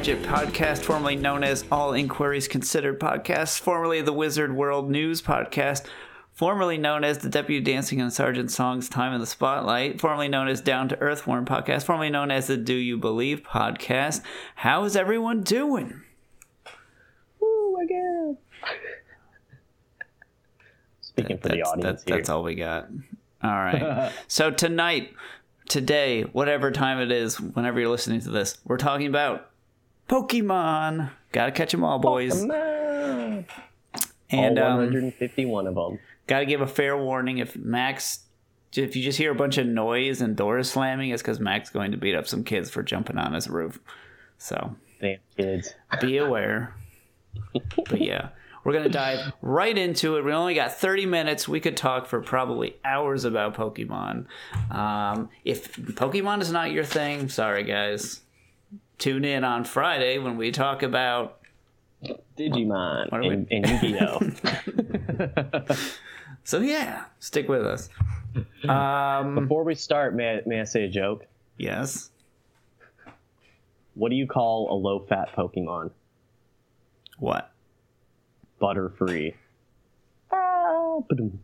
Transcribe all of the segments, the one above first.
Gadget Podcast, formerly known as All Inquiries Considered Podcast, formerly the Wizard World News Podcast, formerly known as the Deputy Dancing and Sergeant Songs Time in the Spotlight, formerly known as Down to Earthworm Podcast, formerly known as the Do You Believe Podcast. How is everyone doing? Ooh, again. Speaking for the audience that- here. that's all we got. All right. so tonight, today, whatever time it is, whenever you're listening to this, we're talking about Pokemon. Gotta catch 'em all, boys. Man. And all um, 151 of them. Gotta give a fair warning if Max, if you just hear a bunch of noise and doors slamming, it's because Max going to beat up some kids for jumping on his roof. So Damn kids. be aware. but yeah, we're gonna dive right into it. We only got 30 minutes. We could talk for probably hours about Pokemon. Um, if Pokemon is not your thing, sorry guys. Tune in on Friday when we talk about. Digimon are we- and, and Yu-Gi-Oh. So yeah, stick with us. Um, Before we start, may I, may I say a joke? yes. What do you call a low-fat Pokemon? What? Butter-free. Ah, ba-dum.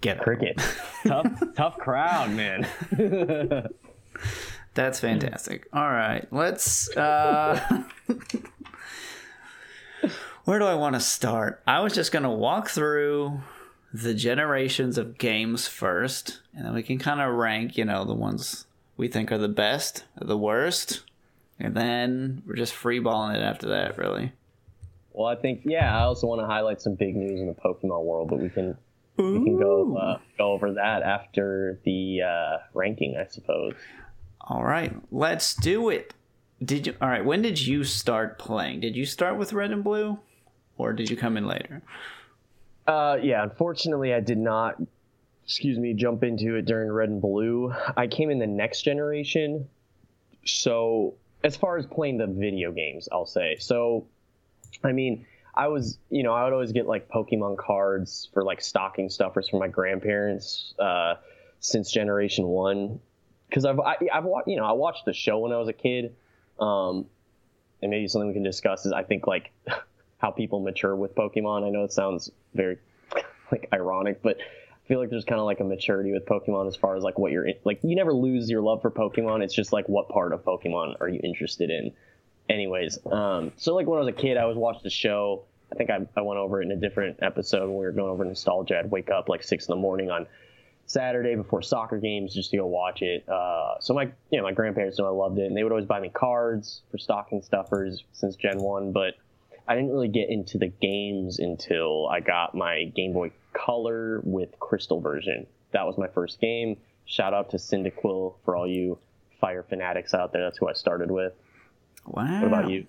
Get it. Cricket. tough, tough crowd, man. That's fantastic. All right, let's. Uh, where do I want to start? I was just going to walk through the generations of games first, and then we can kind of rank, you know, the ones we think are the best, the worst, and then we're just freeballing it after that, really. well, I think yeah. I also want to highlight some big news in the Pokemon world, but we can we can go uh, go over that after the uh, ranking, I suppose. All right, let's do it. Did you? All right, when did you start playing? Did you start with Red and Blue, or did you come in later? Uh, yeah, unfortunately, I did not, excuse me, jump into it during Red and Blue. I came in the next generation. So, as far as playing the video games, I'll say. So, I mean, I was, you know, I would always get like Pokemon cards for like stocking stuffers from my grandparents uh, since Generation One, because I've, I, I've watched, you know, I watched the show when I was a kid, um, and maybe something we can discuss is I think like how people mature with Pokemon. I know it sounds very like ironic, but I feel like there's kind of like a maturity with Pokemon as far as like what you're in, like. You never lose your love for Pokemon. It's just like what part of Pokemon are you interested in? Anyways, um, so like when I was a kid, I was watching the show. I think I, I went over it in a different episode when we were going over nostalgia. I'd wake up like six in the morning on Saturday before soccer games just to go watch it. Uh, so my you know my grandparents know I loved it, and they would always buy me cards for stocking stuffers since Gen One. But I didn't really get into the games until I got my Game Boy Color with Crystal version. That was my first game. Shout out to Cyndaquil for all you fire fanatics out there. That's who I started with. Wow. What about you?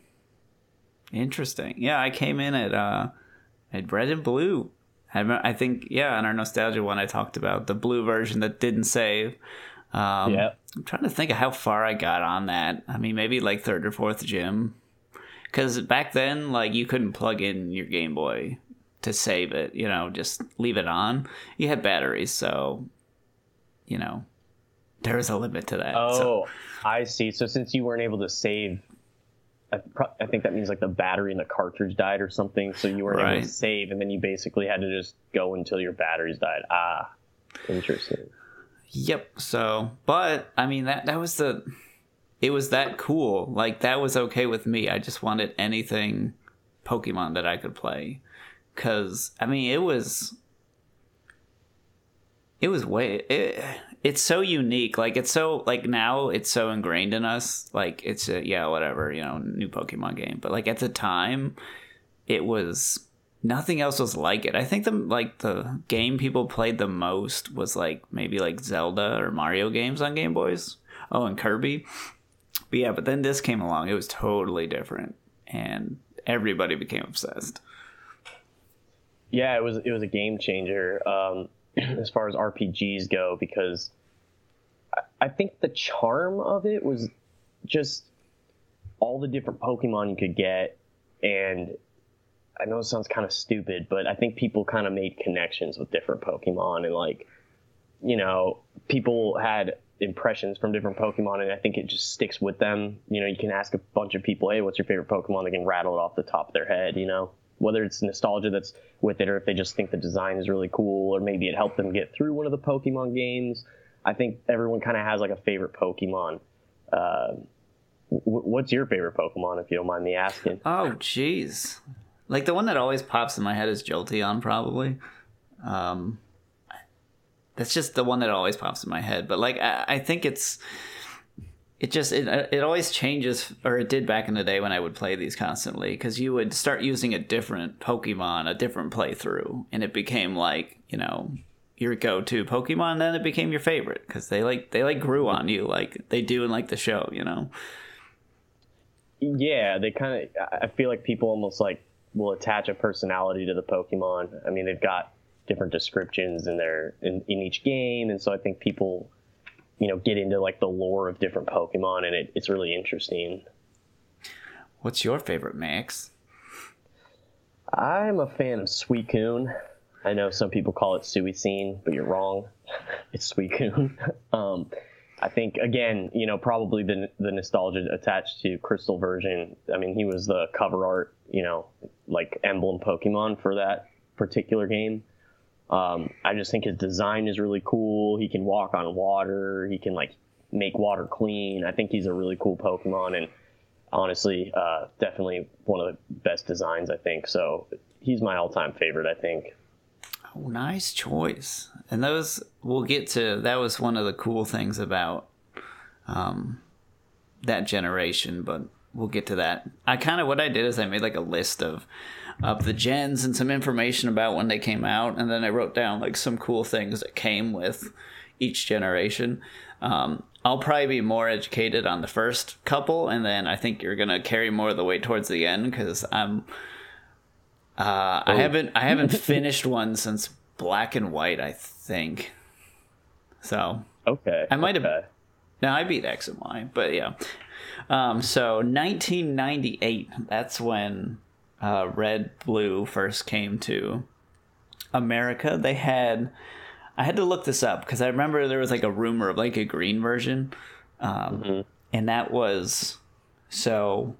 Interesting. Yeah, I came in at uh at red and blue. I, think yeah, on our nostalgia one I talked about the blue version that didn't save. Um, Yeah. I'm trying to think of how far I got on that. I mean, maybe like third or fourth gym. Because back then, like you couldn't plug in your Game Boy to save it. You know, just leave it on. You had batteries, so you know there is a limit to that. Oh, So, I see. So since you weren't able to save, I, pro- I think that means like the battery in the cartridge died or something. So you weren't able to save, and then you basically had to just go until your batteries died. Ah, interesting. Yep. So, but I mean that that was the it was that cool. Like that was okay with me. I just wanted anything Pokemon that I could play cuz I mean it was it was way it, it's so unique. Like it's so like now it's so ingrained in us. Like it's a, yeah, whatever, you know, new Pokemon game. But like at the time it was nothing else was like it. I think the like the game people played the most was like maybe like Zelda or Mario games on Game Boys. Oh, and Kirby. But yeah, but then this came along. It was totally different, and everybody became obsessed. Yeah, it was it was a game changer um, as far as RPGs go because I, I think the charm of it was just all the different Pokemon you could get, and I know it sounds kind of stupid, but I think people kind of made connections with different Pokemon and like, you know, people had impressions from different Pokemon, and I think it just sticks with them. You know, you can ask a bunch of people, "Hey, what's your favorite Pokemon?" They can rattle it off the top of their head. You know, whether it's nostalgia that's with it, or if they just think the design is really cool, or maybe it helped them get through one of the Pokemon games. I think everyone kind of has like a favorite Pokemon. Uh, what's your favorite Pokemon, if you don't mind me asking? Oh, jeez. Like the one that always pops in my head is Jolteon, probably. Um, that's just the one that always pops in my head. But like, I, I think it's it just it it always changes, or it did back in the day when I would play these constantly, because you would start using a different Pokemon, a different playthrough, and it became like you know your go-to Pokemon. Then it became your favorite because they like they like grew on you like they do in like the show, you know. Yeah, they kind of. I feel like people almost like will attach a personality to the Pokemon. I mean, they've got different descriptions in their in, in each game, and so I think people, you know, get into like the lore of different Pokemon, and it, it's really interesting. What's your favorite Max? I'm a fan of Suicune. I know some people call it Suicune, but you're wrong. it's Suicune. um, I think again, you know, probably the the nostalgia attached to Crystal version. I mean, he was the cover art, you know, like emblem Pokemon for that particular game. Um, I just think his design is really cool. He can walk on water. He can like make water clean. I think he's a really cool Pokemon, and honestly, uh, definitely one of the best designs. I think so. He's my all-time favorite. I think. Oh, nice choice. And those we'll get to. That was one of the cool things about um, that generation, but we'll get to that. I kind of what I did is I made like a list of of the gens and some information about when they came out, and then I wrote down like some cool things that came with each generation. Um, I'll probably be more educated on the first couple, and then I think you're gonna carry more of the weight towards the end because I'm uh, I oh. haven't I haven't finished one since Black and White, I think. So okay, I might okay. have. Now I beat X and Y, but yeah. Um, so 1998. That's when uh, Red Blue first came to America. They had. I had to look this up because I remember there was like a rumor of like a green version, um, mm-hmm. and that was so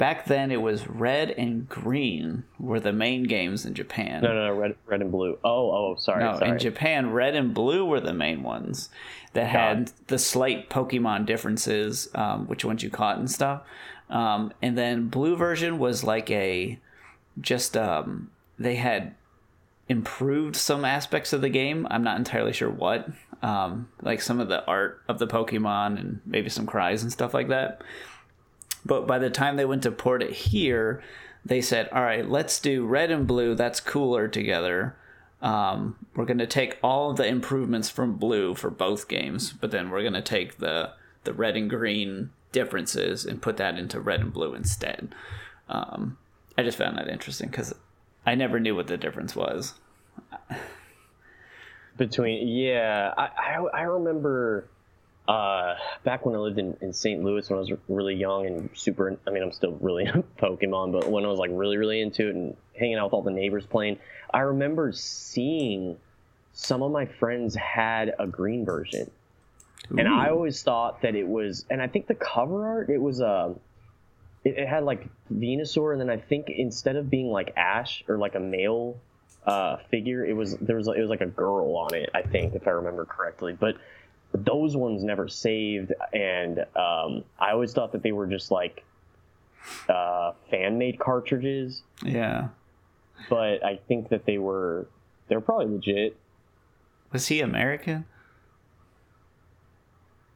back then it was red and green were the main games in Japan. No, no, no, red, red and blue. Oh, oh, sorry. No, sorry. in Japan, red and blue were the main ones that had the slight Pokemon differences, um, which ones you caught and stuff. Um, and then blue version was like a just um, they had improved some aspects of the game. I'm not entirely sure what, um, like some of the art of the Pokemon and maybe some cries and stuff like that. But by the time they went to port it here, they said, all right, let's do red and blue. That's cooler together. Um, we're going to take all the improvements from blue for both games, but then we're going to take the, the red and green differences and put that into red and blue instead. Um, I just found that interesting because I never knew what the difference was. Between, yeah, I, I, I remember uh, back when I lived in, in St. Louis when I was really young and super, I mean, I'm still really into Pokemon, but when I was like really, really into it and hanging out with all the neighbors playing, I remember seeing some of my friends had a green version. Ooh. And I always thought that it was, and I think the cover art, it was, uh, it, it had like Venusaur, and then I think instead of being like Ash or like a male uh, figure, it was, there was, it was like a girl on it, I think, if I remember correctly. But, those ones never saved, and um, I always thought that they were just like uh, fan made cartridges. Yeah, but I think that they were they're probably legit. Was he American?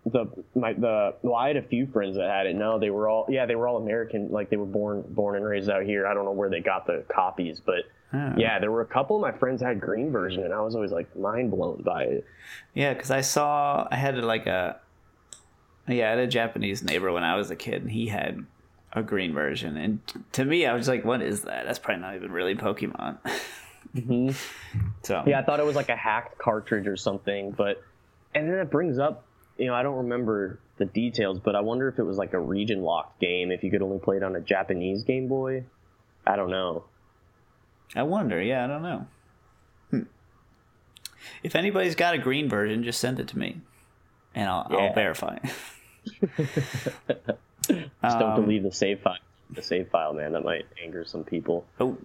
The my the well, I had a few friends that had it. No, they were all yeah, they were all American. Like they were born born and raised out here. I don't know where they got the copies, but Oh. Yeah, there were a couple of my friends had green version, and I was always like mind blown by it. Yeah, because I saw I had like a yeah, I had a Japanese neighbor when I was a kid, and he had a green version, and to me, I was like, "What is that? That's probably not even really Pokemon." mm-hmm. So Yeah, I thought it was like a hacked cartridge or something, but and then it brings up, you know, I don't remember the details, but I wonder if it was like a region locked game if you could only play it on a Japanese Game Boy. I don't know. I wonder. Yeah, I don't know. Hmm. If anybody's got a green version, just send it to me, and I'll, I'll Yeah. verify. Just don't Um, delete the save file. The save file, man, that might anger some people. Oh.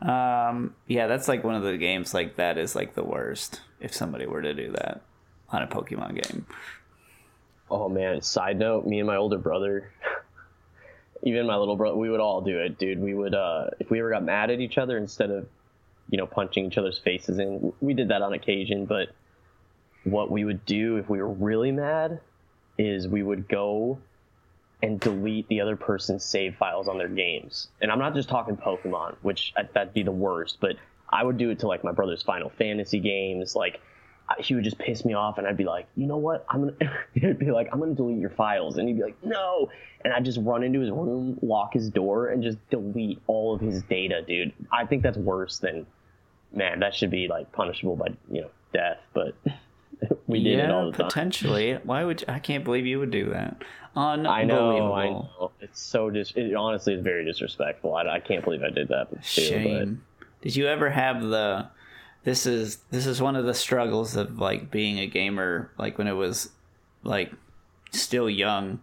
Um. Yeah, that's like one of the games like that is like the worst. If somebody were to do that on a Pokemon game. Oh man, side note, me and my older brother, even my little brother, we would all do it, dude. We would uh if we ever got mad at each other instead of, you know, punching each other's faces in, we did that on occasion, but what we would do if we were really mad is we would go and delete the other person's save files on their games. And I'm not just talking Pokemon, which that'd be the worst, but I would do it to like my brother's Final Fantasy games. Like he would just piss me off, and I'd be like, you know what? I'm gonna. he'd be like, I'm gonna delete your files, and he'd be like, no. And I'd just run into his room, lock his door, and just delete all of his data, dude. I think that's worse than, man. That should be like punishable by you know death, but we did it all the time. potentially. Why would you, I can't believe you would do that? Unbelievable. I know, I know. It's so dis. It honestly is very disrespectful. I, I can't believe I did that. Too, Shame. Did you ever have the? This is this is one of the struggles of like being a gamer. Like when it was like still young,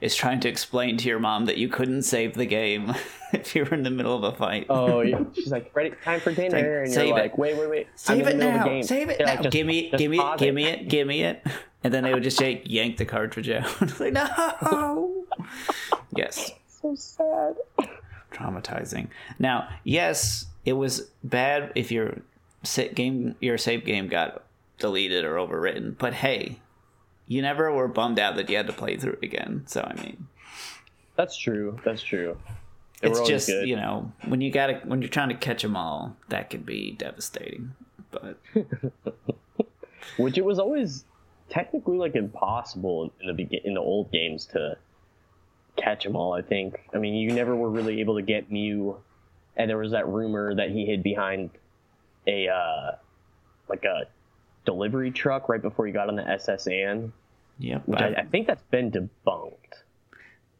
is trying to explain to your mom that you couldn't save the game if you were in the middle of a fight. Oh, yeah. she's like, ready, time for dinner, like, and save you're it. like, wait, wait, wait, Save it now! Save it They're now! like, just- give me, give me, pause give me it, give me it, and then they would just like yank the cartridge out. Like no. yes, So sad. traumatizing. Now, yes, it was bad if your sa- game, your save game got deleted or overwritten. But hey, you never were bummed out that you had to play through it again. So I mean, That's true. That's true. They it's just good. you know when you got to when you're trying to catch them all, that can be devastating. But which it was always technically like impossible in the begin in the old games to catch them all. I think. I mean, you never were really able to get Mew, and there was that rumor that he hid behind a uh, like a delivery truck right before you got on the S.S. Anne, yep. which I, I think that's been debunked.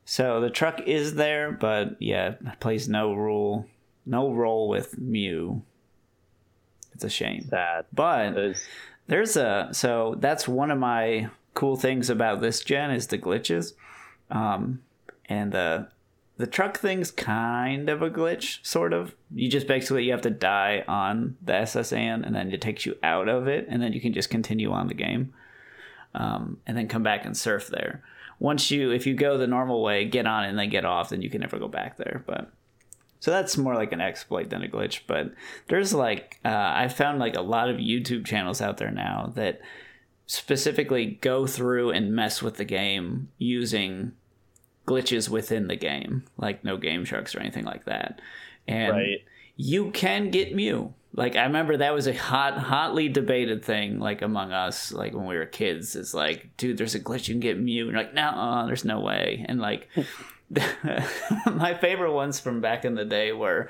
So the truck is there, but yeah, plays no role, no role with Mew. It's a shame, Sad. but It's- there's a so that's one of my cool things about this gen is the glitches, um, and the the truck thing's kind of a glitch, sort of. You just basically you have to die on the S.S. Anne, and then it takes you out of it, and then you can just continue on the game, um, and then come back and surf there. Once you, if you go the normal way, get on and then get off, then you can never go back there. But so that's more like an exploit than a glitch. But there's like uh, I found like a lot of YouTube channels out there now that specifically go through and mess with the game using glitches within the game, like no game sharks or anything like that. And right. you can get Mew. Like I remember that was a hot, hotly debated thing, like among us, like when we were kids. Is like, dude, there's a glitch you can get Mew. And like, no, there's no way. And like, my favorite ones from back in the day were,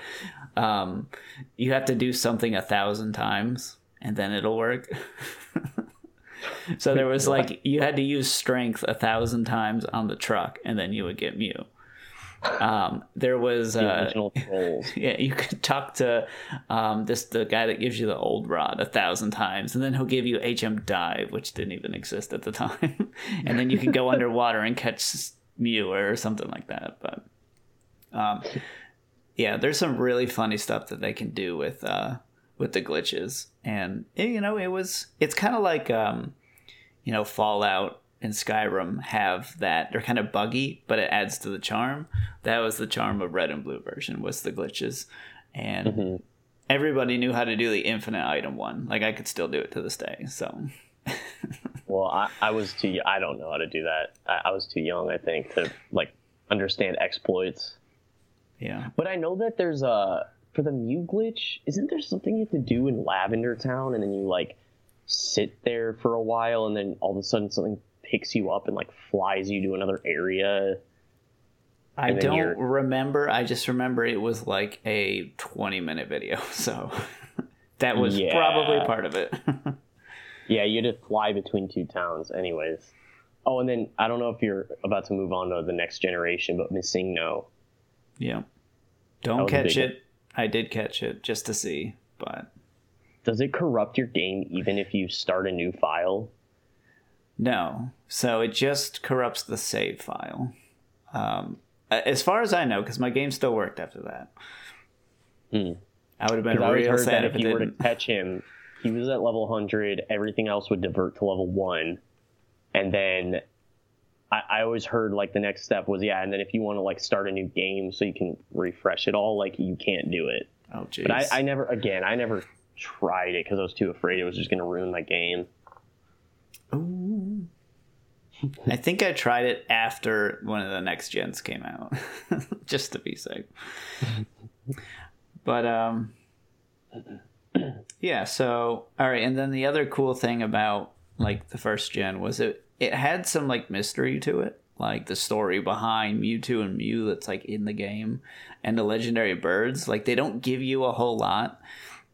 um, you have to do something a thousand times and then it'll work. so there was like you had to use strength a thousand times on the truck and then you would get Mew. Um, there was uh, yeah, you could talk to um, this the guy that gives you the old rod a thousand times, and then he'll give you HM dive, which didn't even exist at the time, and then you can go underwater and catch Mew or something like that. But um, yeah, there's some really funny stuff that they can do with uh, with the glitches, and eh, you know, it was it's kind of like um, you know Fallout and Skyrim have that they're kind of buggy, but it adds to the charm. That was the charm of Red and Blue version was the glitches, and Mhm. everybody knew how to do the infinite item one. Like I could still do it to this day. So Well, I, I was too. I don't know how to do that. I, I was too young, I think, to like understand exploits. yeah, But I know that there's a for the Mew glitch. Isn't there something you have to do in Lavender Town, and then you like sit there for a while, and then all of a sudden something picks you up and like flies you to another area? I don't you're- remember. I just remember it was like a 20 minute video. So that was Yeah. probably part of it. Yeah, you had to fly between two towns, anyways. Oh, and then I don't know if you're about to move on to the next generation, but Missing No. yeah. Don't catch it. I did catch it just to see, but Does it corrupt your game even if you start a new file? no. So it just corrupts the save file. Um, as far as I know, because my game still worked after that. Hmm. I would have been real heard sad that if if you were to catch him, he was at level 100, everything else would divert to level 1. And then I, I always heard like the next step was, yeah, and then if you want to like start a new game so you can refresh it all, like you can't do it. Oh, jeez. But I, I never, again, I never tried it because I was too afraid it was just going to ruin my game. Ooh. I think I tried it after one of the next gens came out, just to be safe. but um, yeah. So all right, and then the other cool thing about like the first gen was it it had some like mystery to it, like the story behind Mewtwo and Mew that's like in the game, and the legendary birds. Like they don't give you a whole lot,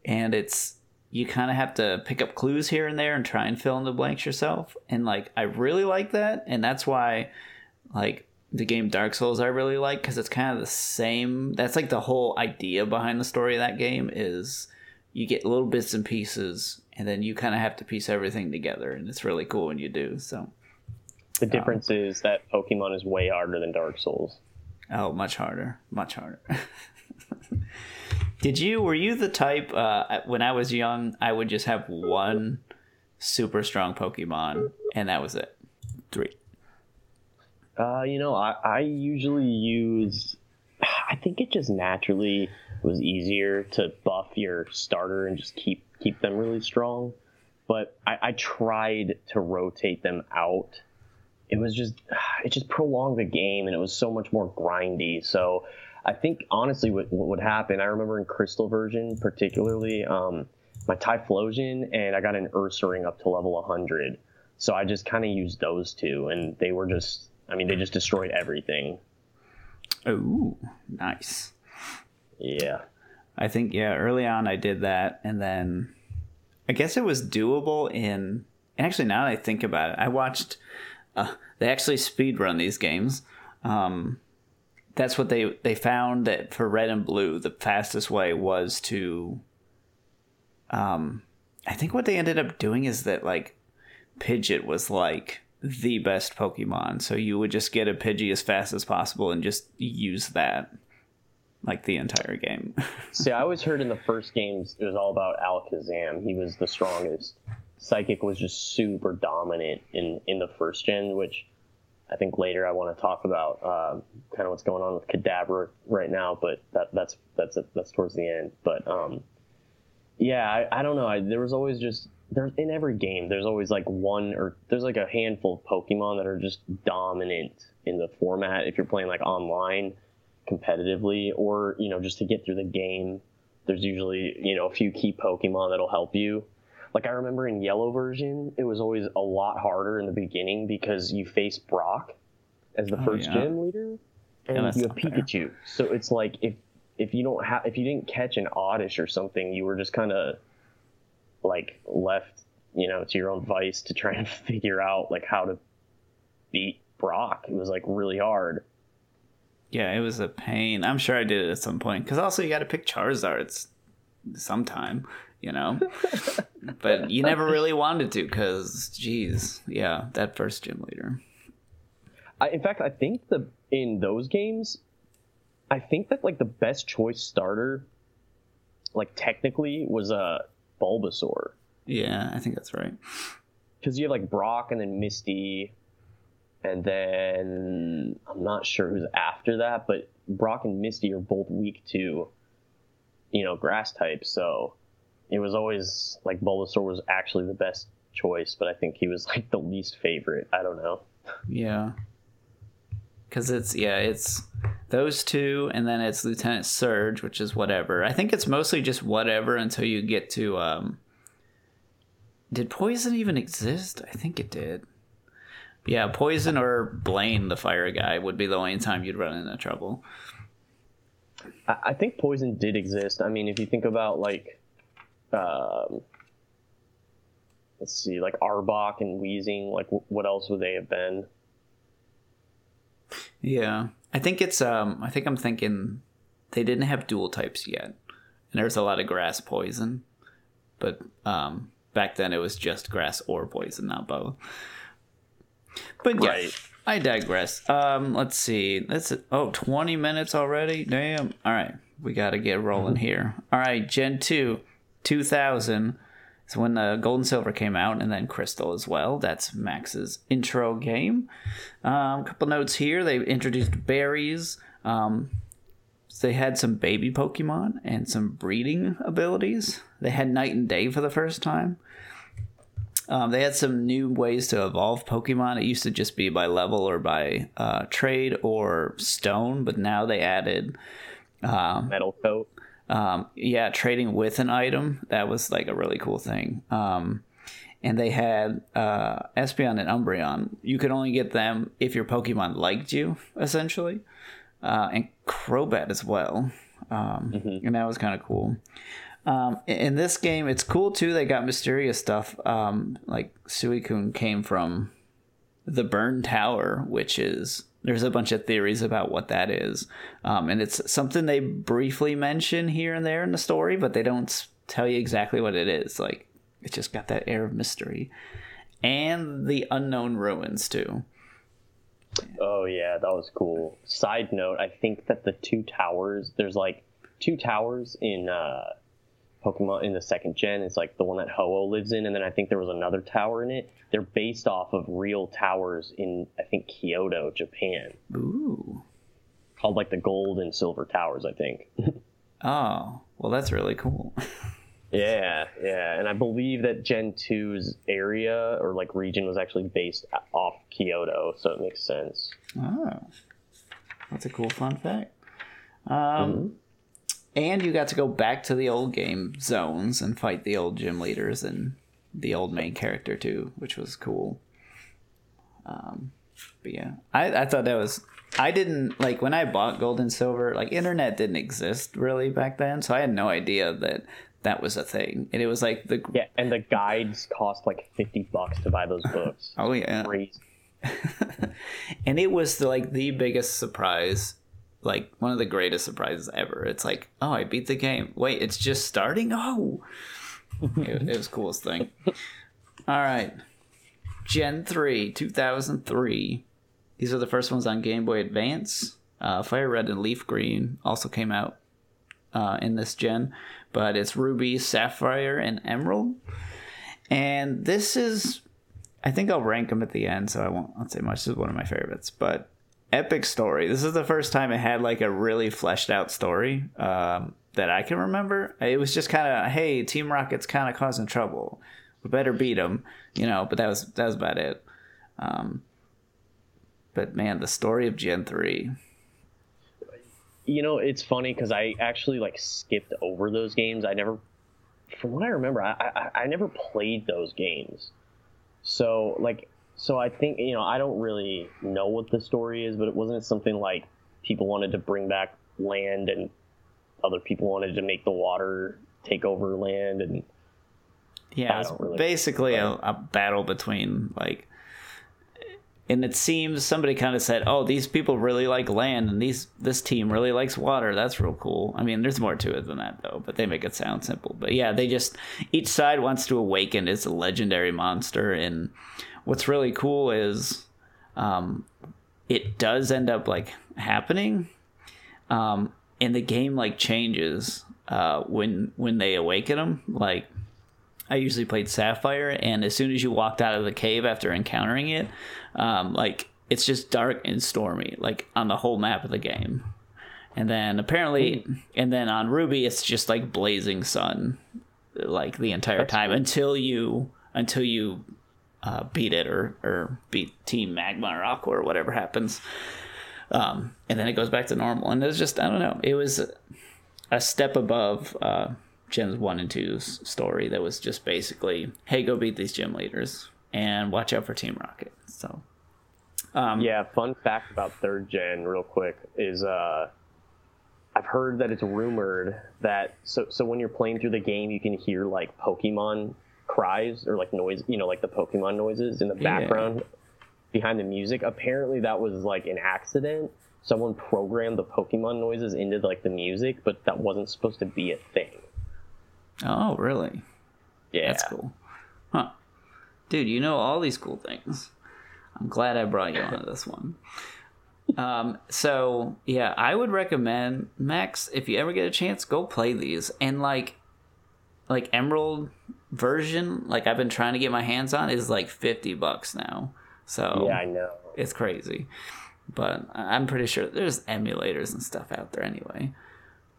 and it's you kind of have to pick up clues here and there and try and fill in the blanks yourself. And like, I really like that, and that's why, like, the game Dark Souls I really like because it's kind of the same. That's like the whole idea behind the story of that game is you get little bits and pieces, and then you kind of have to piece everything together, and it's really cool when you do. So, The difference is that Pokemon is way harder than Dark Souls. oh, much harder, much harder. Did you were you the type uh, when I was young? I would just have one super strong Pokemon, and that was it. Three. Uh, you know, I, I usually use. I think it just naturally was easier to buff your starter and just keep keep them really strong. But I, I tried to rotate them out. It was just it just prolonged the game and it was so much more grindy. So I think honestly what, what would happen, I remember in Crystal version particularly, um, my Typhlosion and I got an Ursaring up to level 100. So I just kind of used those two and they were just I mean, they just destroyed everything. Oh, nice. Yeah. I think yeah, early on I did that, and then I guess it was doable in. Actually, now that I think about it, I watched. Uh, they actually speed run these games. Um, that's what they they found that for red and blue, the fastest way was to. Um, I think what they ended up doing is that like, Pidgeot was like the best Pokemon, so you would just get a Pidgey as fast as possible and just use that, like the entire game. See, I always heard in the first games it was all about Alakazam. He was the strongest. Psychic was just super dominant in in the first gen, which I think later I want to talk about um, kind of what's going on with Kadabra right now. But that that's that's that's towards the end. But um, yeah, I, I don't know. I, there was always just there's in every game there's always like one or there's like a handful of Pokemon that are just dominant in the format. If you're playing like online competitively or you know just to get through the game there's usually you know a few key pokemon that'll help you like i remember in yellow version it was always a lot harder in the beginning because you face brock as the Oh, first yeah. gym leader and Yeah, you have not fair. pikachu so it's like if if you don't have if you didn't catch an oddish or something you were just kind of like left you know to your own vice to try and figure out like how to beat brock it was like really hard Yeah, it was a pain. I'm sure I did it at some point because also you got to pick Charizards sometime, you know. but you never really wanted to because, geez, yeah, that first gym leader. I, in fact, I think the in those games, I think that like the best choice starter, like technically, was a uh, Bulbasaur Yeah, I think that's right. because you have like Brock and then Misty, and then I'm not sure who's after that, but Brock and Misty are both weak to, you know, grass types. So it was always like Bulbasaur was actually the best choice, but I think he was like the least favorite. I don't know. Yeah, because it's yeah, it's those two, and then it's Lieutenant Surge, which is whatever. I think it's mostly just whatever until you get to. um Did poison even exist? I think it did. Yeah, Poison or Blaine, the fire guy, would be the only time you'd run into trouble. I, I think poison did exist. I mean, if you think about like, um, let's see, like Arbok and Weezing, like w- what else would they have been? Yeah, I think it's. Um, I think I'm thinking they didn't have dual types yet, and there's a lot of grass poison, but um, back then it was just grass or poison, not both. But yeah, Right. I digress. Um, let's see. That's oh, 20 minutes already. Damn. All right, we got to get rolling here. All right, Gen two, 2000 is when the Gold and Silver came out, and then Crystal as well. That's Max's intro game. Um, a couple notes here. They introduced berries. Um, they had some baby Pokemon and some breeding abilities. They had night and day for the first time. Um, they had some new ways to evolve Pokemon. It used to just be by level or by uh, trade or stone, but now they added, Metal coat. um, yeah, trading with an item. That was like a really cool thing. Um, and they had uh, Espeon and Umbreon. You could only get them if your Pokemon liked you, essentially, uh, and Crobat as well. Um, And that was kind of cool. Um, in- this game, it's cool too. They got mysterious stuff. Um, like Suicune came from the Burn Tower, which is there's a bunch of theories about what that is, um, and it's something they briefly mention here and there in the story, but they don't tell you exactly what it is. Like it's just got that air of mystery, and the unknown ruins too. Oh yeah, that was cool. Side note, I think that the two towers, there's like two towers in uh, Pokemon in the second gen. It's like the one that Ho-Oh lives in, and then I think there was another tower in it. They're based off of real towers in I think Kyoto, Japan, Ooh, called like the Gold and Silver Towers. I think. oh, well, that's really cool. yeah, yeah, and I believe that Gen 2's area or like region was actually based off Kyoto, so it makes sense. Oh, that's a cool fun fact. Um, And you got to go back to the old game zones and fight the old gym leaders and the old main character too, which was cool. Um, but yeah, I, I thought that was. I didn't like when I bought gold and silver. Like internet didn't exist really back then, so I had no idea that that was a thing. And it was like the Yeah, and the guides cost like fifty bucks to buy those books. oh yeah, and it was the, like the biggest surprise like one of the greatest surprises ever. It's like oh i beat the game. Wait it's just starting? Oh. It, it was coolest thing. All right. Gen 3 2003 these are the first ones on game boy advance. Uh, fire red and leaf green also came out uh, in this gen but it's ruby sapphire and emerald. And this is I think I'll rank them at the end, so I won't, I'll say much. This is one of my favorites, but epic story. This is the first time it had like a really fleshed out story um, that I can remember. It was just kind of, hey, Team Rocket's kind of causing trouble. We better beat them, you know. But that was that was about it. Um, but man, the story of Gen three. You know, it's funny because I actually like skipped over those games. I never, from what I remember, I, I I never played those games. So like, so I think you know I don't really know what the story is, but it wasn't something like people wanted to bring back land and other people wanted to make the water take over land and Yeah, it's really- basically a, a battle between like, and it seems somebody kind of said, "Oh, these people really like land, and these this team really likes water. That's real cool." I mean, there's more to it than that though, but they make it sound simple. But yeah, they just each side wants to awaken its legendary monster, and what's really cool is, um, it does end up like happening, um, and the game like changes uh when when they awaken them like I usually played Sapphire, and as soon as you walked out of the cave after encountering it, um, like it's just dark and stormy, like on the whole map of the game. And then apparently, and then on Ruby, it's just like blazing sun, like the entire That's time cool. until you until you uh, beat it or or beat Team Magma or Aqua or whatever happens. Um, and then it goes back to normal, and it's just I don't know. It was a step above uh, Gens 1 and 2's story that was just basically, hey, go beat these gym leaders and watch out for Team Rocket. So Um, Yeah, fun fact about third gen, real quick, is uh, I've heard that it's rumored that so so when you're playing through the game, you can hear like Pokemon cries or like noise, you know, like the Pokemon noises in the Yeah. background behind the music. Apparently, that was like an accident. Someone programmed the Pokemon noises into like the music, but that wasn't supposed to be a thing. Oh, really? Yeah, That's cool. Huh. Dude, you know all these cool things. I'm glad I brought you on this one. Um, so yeah, I would recommend Max if you ever get a chance, go play these. And like like Emerald version, like I've been trying to get my hands on, is like fifty bucks now. So Yeah, I know. it's crazy. But I'm pretty sure there's emulators and stuff out there anyway.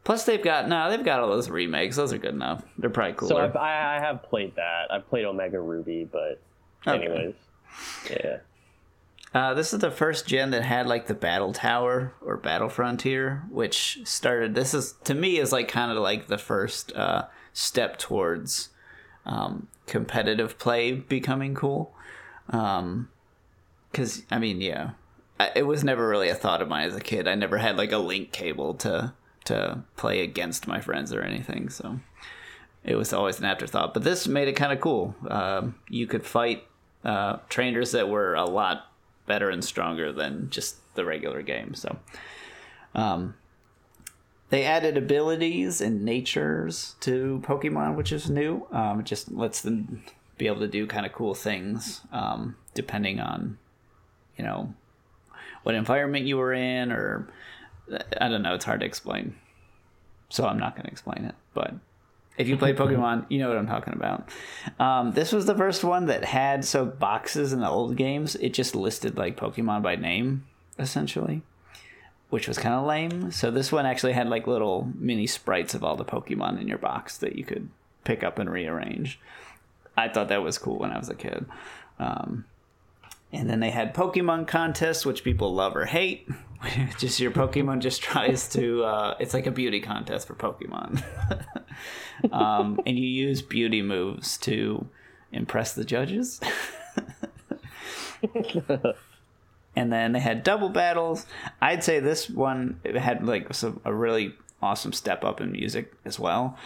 Plus they've got no, they've got all those remakes. Those are good enough. They're probably cooler. So I've, I, I have played that. I've played Omega Ruby, but Okay. anyways, yeah. Uh, this is the first gen that had like the battle tower or battle frontier, which started. This is to me is like kind of like the first uh, step towards um, competitive play becoming cool. Because I mean, yeah, I, it was never really a thought of mine as a kid. I never had like a link cable to to play against my friends or anything, so it was always an afterthought. But this made it kind of cool. Um, you could fight uh, trainers that were a lot better and stronger than just the regular game. So, um, they added abilities and natures to Pokemon, which is new. Um, it just lets them be able to do kind of cool things um, depending on, you know, what environment you were in, or I don't know. It's hard to explain, so I'm not going to explain it. But if you play Pokemon, you know what I'm talking about. Um, this was the first one that had so boxes in the old games. It just listed like Pokemon by name, essentially, which was kind of lame. So this one actually had like little mini sprites of all the Pokemon in your box that you could pick up and rearrange. I thought that was cool when I was a kid. Um, and then they had Pokemon contests, which people love or hate. just your Pokemon just tries to. Uh, it's like a beauty contest for Pokemon. um, and you use beauty moves to impress the judges. and then they had double battles. I'd say this one had like some, a really awesome step up in music as well,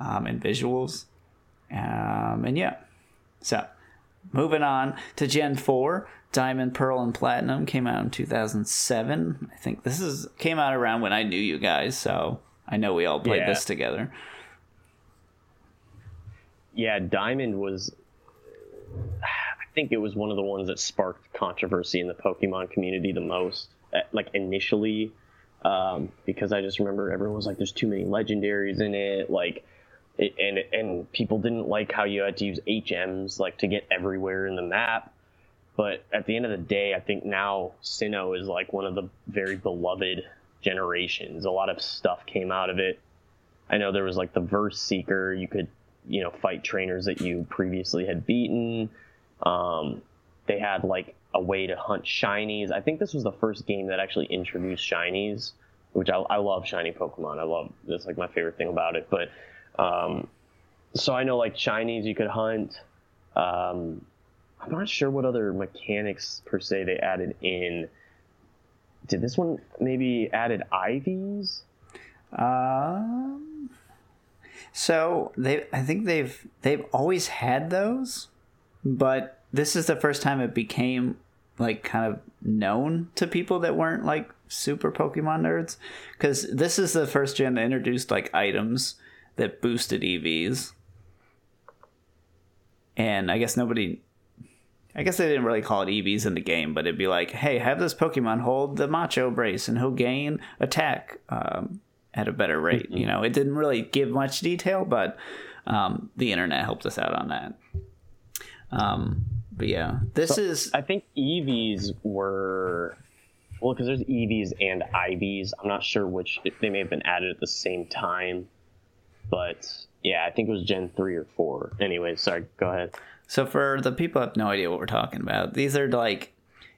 um, and visuals. Um, and yeah, so moving on to Gen Four, Diamond, Pearl, and Platinum came out in 2007. I think this is came out around when I knew you guys, so I know we all played Yeah. this together. Yeah, Diamond was. I think it was one of the ones that sparked controversy in the Pokemon community the most. uh, Like initially, um, because I just remember everyone was like, "There's too many legendaries in it," like, it, and and people didn't like how you had to use HMs like to get everywhere in the map. But at the end of the day, I think now Sinnoh is like one of the very beloved generations. A lot of stuff came out of it. I know there was like the Verse Seeker. You could, you know, fight trainers that you previously had beaten. Um, they had like a way to hunt shinies. I think this was the first game that actually introduced shinies, which I, I love shiny Pokemon. I love that's like my favorite thing about it. But um, so I know like shinies you could hunt. Um, I'm not sure what other mechanics per se they added in. Did this one maybe added IVs? Um, so they, I think they've they've always had those, but this is the first time it became like kind of known to people that weren't like super Pokemon nerds, because this is the first gen that introduced like items that boosted EVs, and I guess nobody. I guess they didn't really call it EVs in the game, but it'd be like, hey, have this Pokemon hold the Macho Brace and he'll gain attack um, at a better rate. You know, it didn't really give much detail, but um, the internet helped us out on that. Um, but yeah, this is I think EVs were well because there's EVs and IVs. I'm not sure which they may have been added at the same time, but yeah, I think it was Gen three or four. Anyway, sorry. Go ahead. so for the people who have no idea what we're talking about. These are like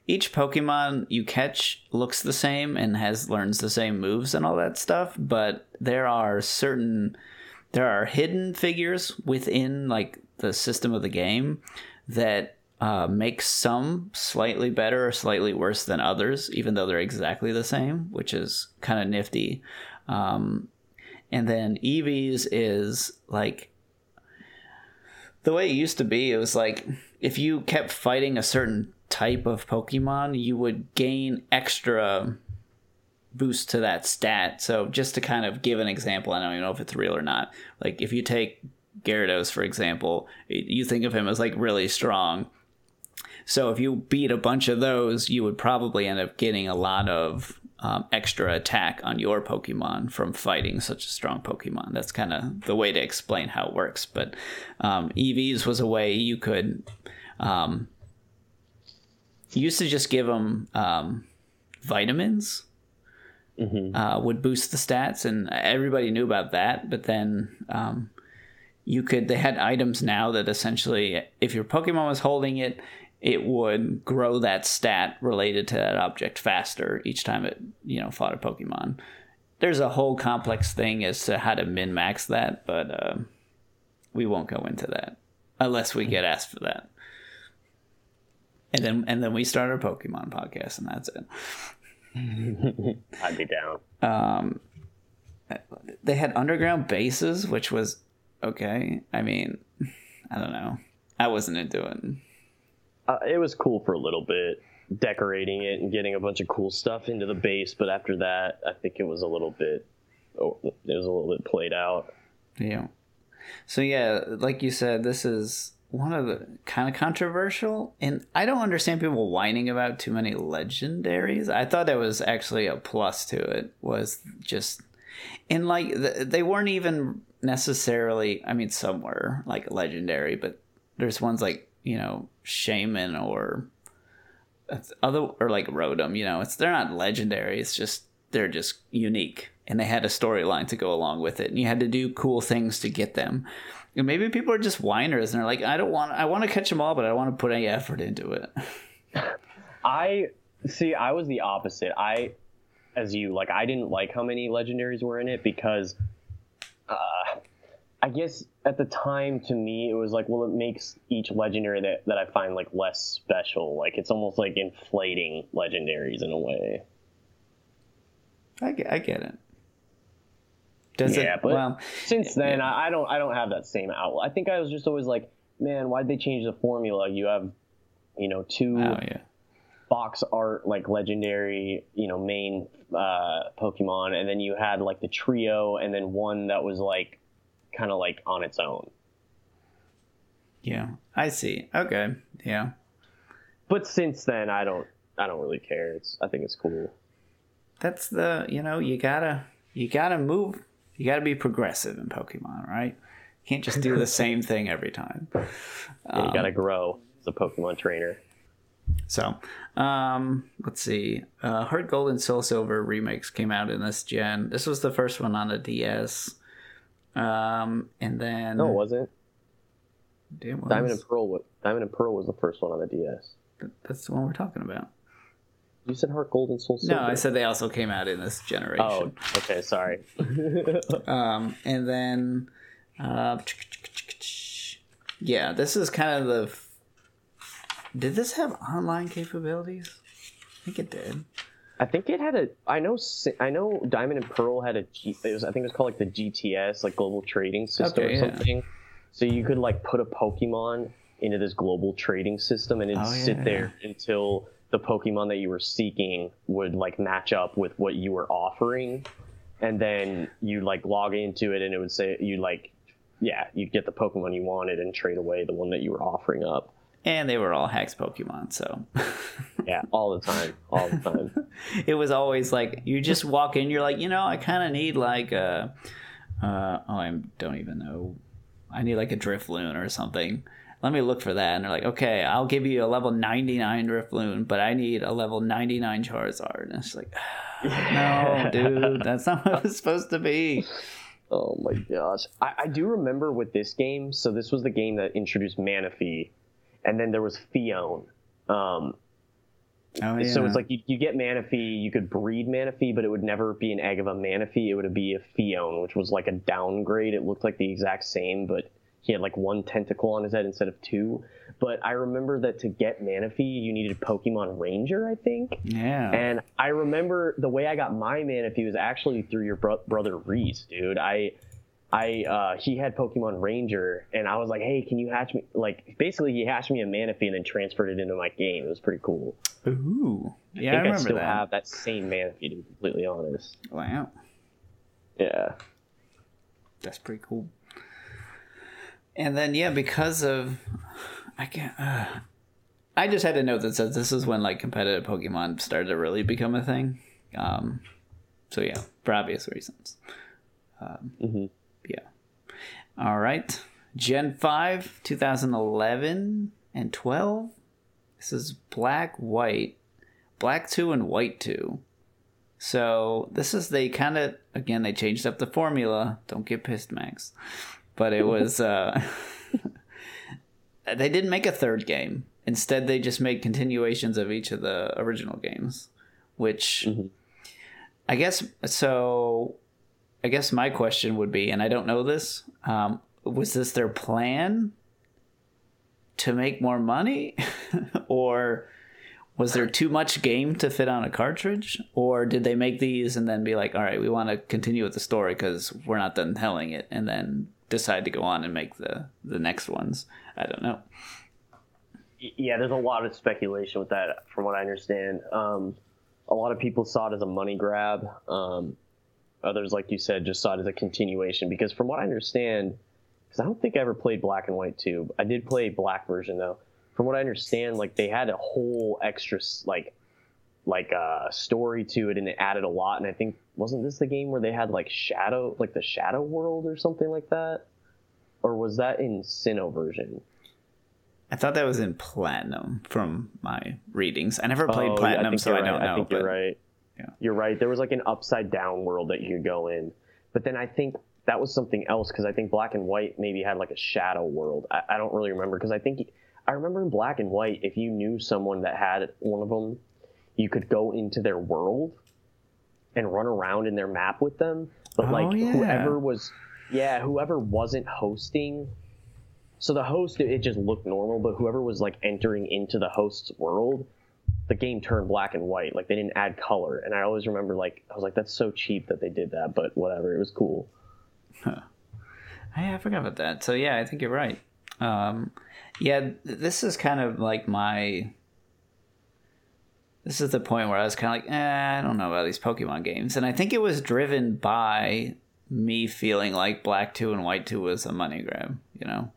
each Pokemon you catch looks the same and has learns the same moves and all that stuff, but there are certain there are hidden figures within like the system of the game that uh, make some slightly better or slightly worse than others, even though they're exactly the same, which is kind of nifty. Um, and then EVs is like the way it used to be. It was like if you kept fighting a certain type of Pokemon, you would gain extra boost to that stat. So just to kind of give an example, I don't even know if it's real or not. Like if you take Gyarados, for example, you think of him as like really strong. So if you beat a bunch of those, you would probably end up getting a lot of um, extra attack on your Pokemon from fighting such a strong Pokemon. That's kind of the way to explain how it works. But um, EVs was a way you could. Um, you used to just give them um, vitamins mm-hmm. uh, would boost the stats, and everybody knew about that. But then um, you could they had items now that essentially, if your Pokemon was holding it, it would grow that stat related to that object faster each time it you know fought a Pokemon. There's a whole complex thing as to how to min max that, but uh, we won't go into that unless we get asked for that. And then and then we start our Pokemon podcast, and that's it. I'd be down. Um, they had underground bases, which was okay. I mean, I don't know. I wasn't into it. Uh, it was cool for a little bit, decorating it and getting a bunch of cool stuff into the base. But after that, I think it was a little bit. Oh, it was a little bit played out. Yeah. So yeah, like you said, this is one of the kind of controversial and i don't understand people whining about too many legendaries i thought that was actually a plus to it was just and like they weren't even necessarily i mean some were like legendary but there's ones like you know Shaymin or other or like rotom you know it's they're not legendary it's just they're just unique and they had a storyline to go along with it and you had to do cool things to get them maybe people are just whiners and they're like, I don't want, I want to catch them all, but I don't want to put any effort into it. I see. I was the opposite. I, as you, like, I didn't like how many legendaries were in it because, uh, I guess at the time to me it was like, well, it makes each legendary that that I find like less special. Like it's almost like inflating legendaries in a way. I get, I get it. Does yeah, it, but well, since then yeah. I, I don't I don't have that same outlet. I think I was just always like, man, why'd they change the formula? You have, you know, two oh, yeah. Box art like legendary, you know, main uh, Pokemon, and then you had like the trio, and then one that was like kind of like on its own. Yeah, I see. Okay, yeah. But since then, I don't I don't really care. It's I think it's cool. That's the you know you gotta you gotta move you got to be progressive in Pokemon, right? You can't just do the same thing every time. Yeah, you um, got to grow as a Pokemon trainer. So, um, let's see. Uh, Heart Gold and Soul Silver remakes came out in this gen. This was the first one on the DS. Um, and then. No, it wasn't. It was. Diamond and Pearl. Was, Diamond and Pearl was the first one on the DS. That's the one we're talking about. You said Heart Gold and Soul Silver. No, I said they also came out in this generation. Oh, okay, sorry. um, and then, uh, yeah, this is kind of the. Did this have online capabilities? I think it did. I think it had a. I know. I know. Diamond and Pearl had a. G, it was. I think it was called like the GTS, like Global Trading System okay, or something. Yeah. So you could like put a Pokemon into this global trading system and it'd oh, sit there yeah. until the Pokemon that you were seeking would like match up with what you were offering, and then you like log into it and it would say you like, yeah, you'd get the Pokemon you wanted and trade away the one that you were offering up. And they were all hex Pokemon, so yeah, all the time, all the time. it was always like you just walk in, you're like, you know, I kind of need like a, uh, oh, I don't even know, I need like a Drifloon or something let me look for that. And they're like, okay, I'll give you a level 99 Drifloon, but I need a level 99 Charizard. And it's like, no, dude, that's not what it's supposed to be. Oh my gosh. I, I, do remember with this game, so this was the game that introduced Manaphy, and then there was Phione. Um, Oh, yeah. So it's like you, you get Manaphy, you could breed Manaphy, but it would never be an egg of a Manaphy. It would be a Phione, which was like a downgrade. It looked like the exact same, but he had like one tentacle on his head instead of two. But I remember that to get Manaphy, you needed Pokemon Ranger, I think. Yeah. And I remember the way I got my Manaphy was actually through your bro- brother Reese, dude. I, I, uh, he had Pokemon Ranger, and I was like, hey, can you hatch me? Like, basically, he hatched me a Manaphy and then transferred it into my game. It was pretty cool. Ooh. Yeah, I, think I, remember still that. have that same Manaphy, to be completely honest. Wow. Yeah. That's pretty cool. And then yeah, because of I can't. Uh, I just had a note that says this is when like competitive Pokemon started to really become a thing. Um, so yeah, for obvious reasons. Um, hmm yeah. All right, Gen five, 2011 and 12. This is Black, White, Black two, and White two. So this is they kind of again they changed up the formula. Don't get pissed, Max. But it was uh they didn't make a third game. Instead, they just made continuations of each of the original games, which Mhm. I guess so. I guess my question would be, and I don't know this, um, was this their plan to make more money, or was there too much game to fit on a cartridge, or did they make these and then be like, all right, we want to continue with the story because we're not done telling it, and then decide to go on and make the the next ones? I don't know. Yeah, there's a lot of speculation with that, from what I understand. Um, a lot of people saw it as a money grab. Um, others, like you said, just saw it as a continuation. Because from what I understand, because I don't think I ever played Black and White 2. I did play Black version though. From what I understand, like they had a whole extra like like uh, story to it, and it added a lot. And I think wasn't this the game where they had like Shadow, like the Shadow World or something like that, or was that in Sinnoh version? I thought that was in Platinum from my readings. I never played Oh, yeah, Platinum, think so you're I don't know. I think but you're right. Yeah. You're right. There was like an upside down world that you could go in, but then I think that was something else because I think Black and White maybe had like a shadow world. I, I don't really remember because I think I remember in Black and White if you knew someone that had one of them, you could go into their world and run around in their map with them. But Oh, like yeah. whoever was, yeah, whoever wasn't hosting. So the host, it just looked normal, but whoever was like entering into the host's world, the game turned black and white. Like they didn't add color. And I always remember like I was like, that's so cheap that they did that, but whatever, it was cool. Hey, I forgot about that. So yeah, I think you're right. Um, yeah, this is kind of like my. This is the point where I was kind of like, eh, I don't know about these Pokemon games, and I think it was driven by me feeling like Black Two and White Two was a money grab, you know,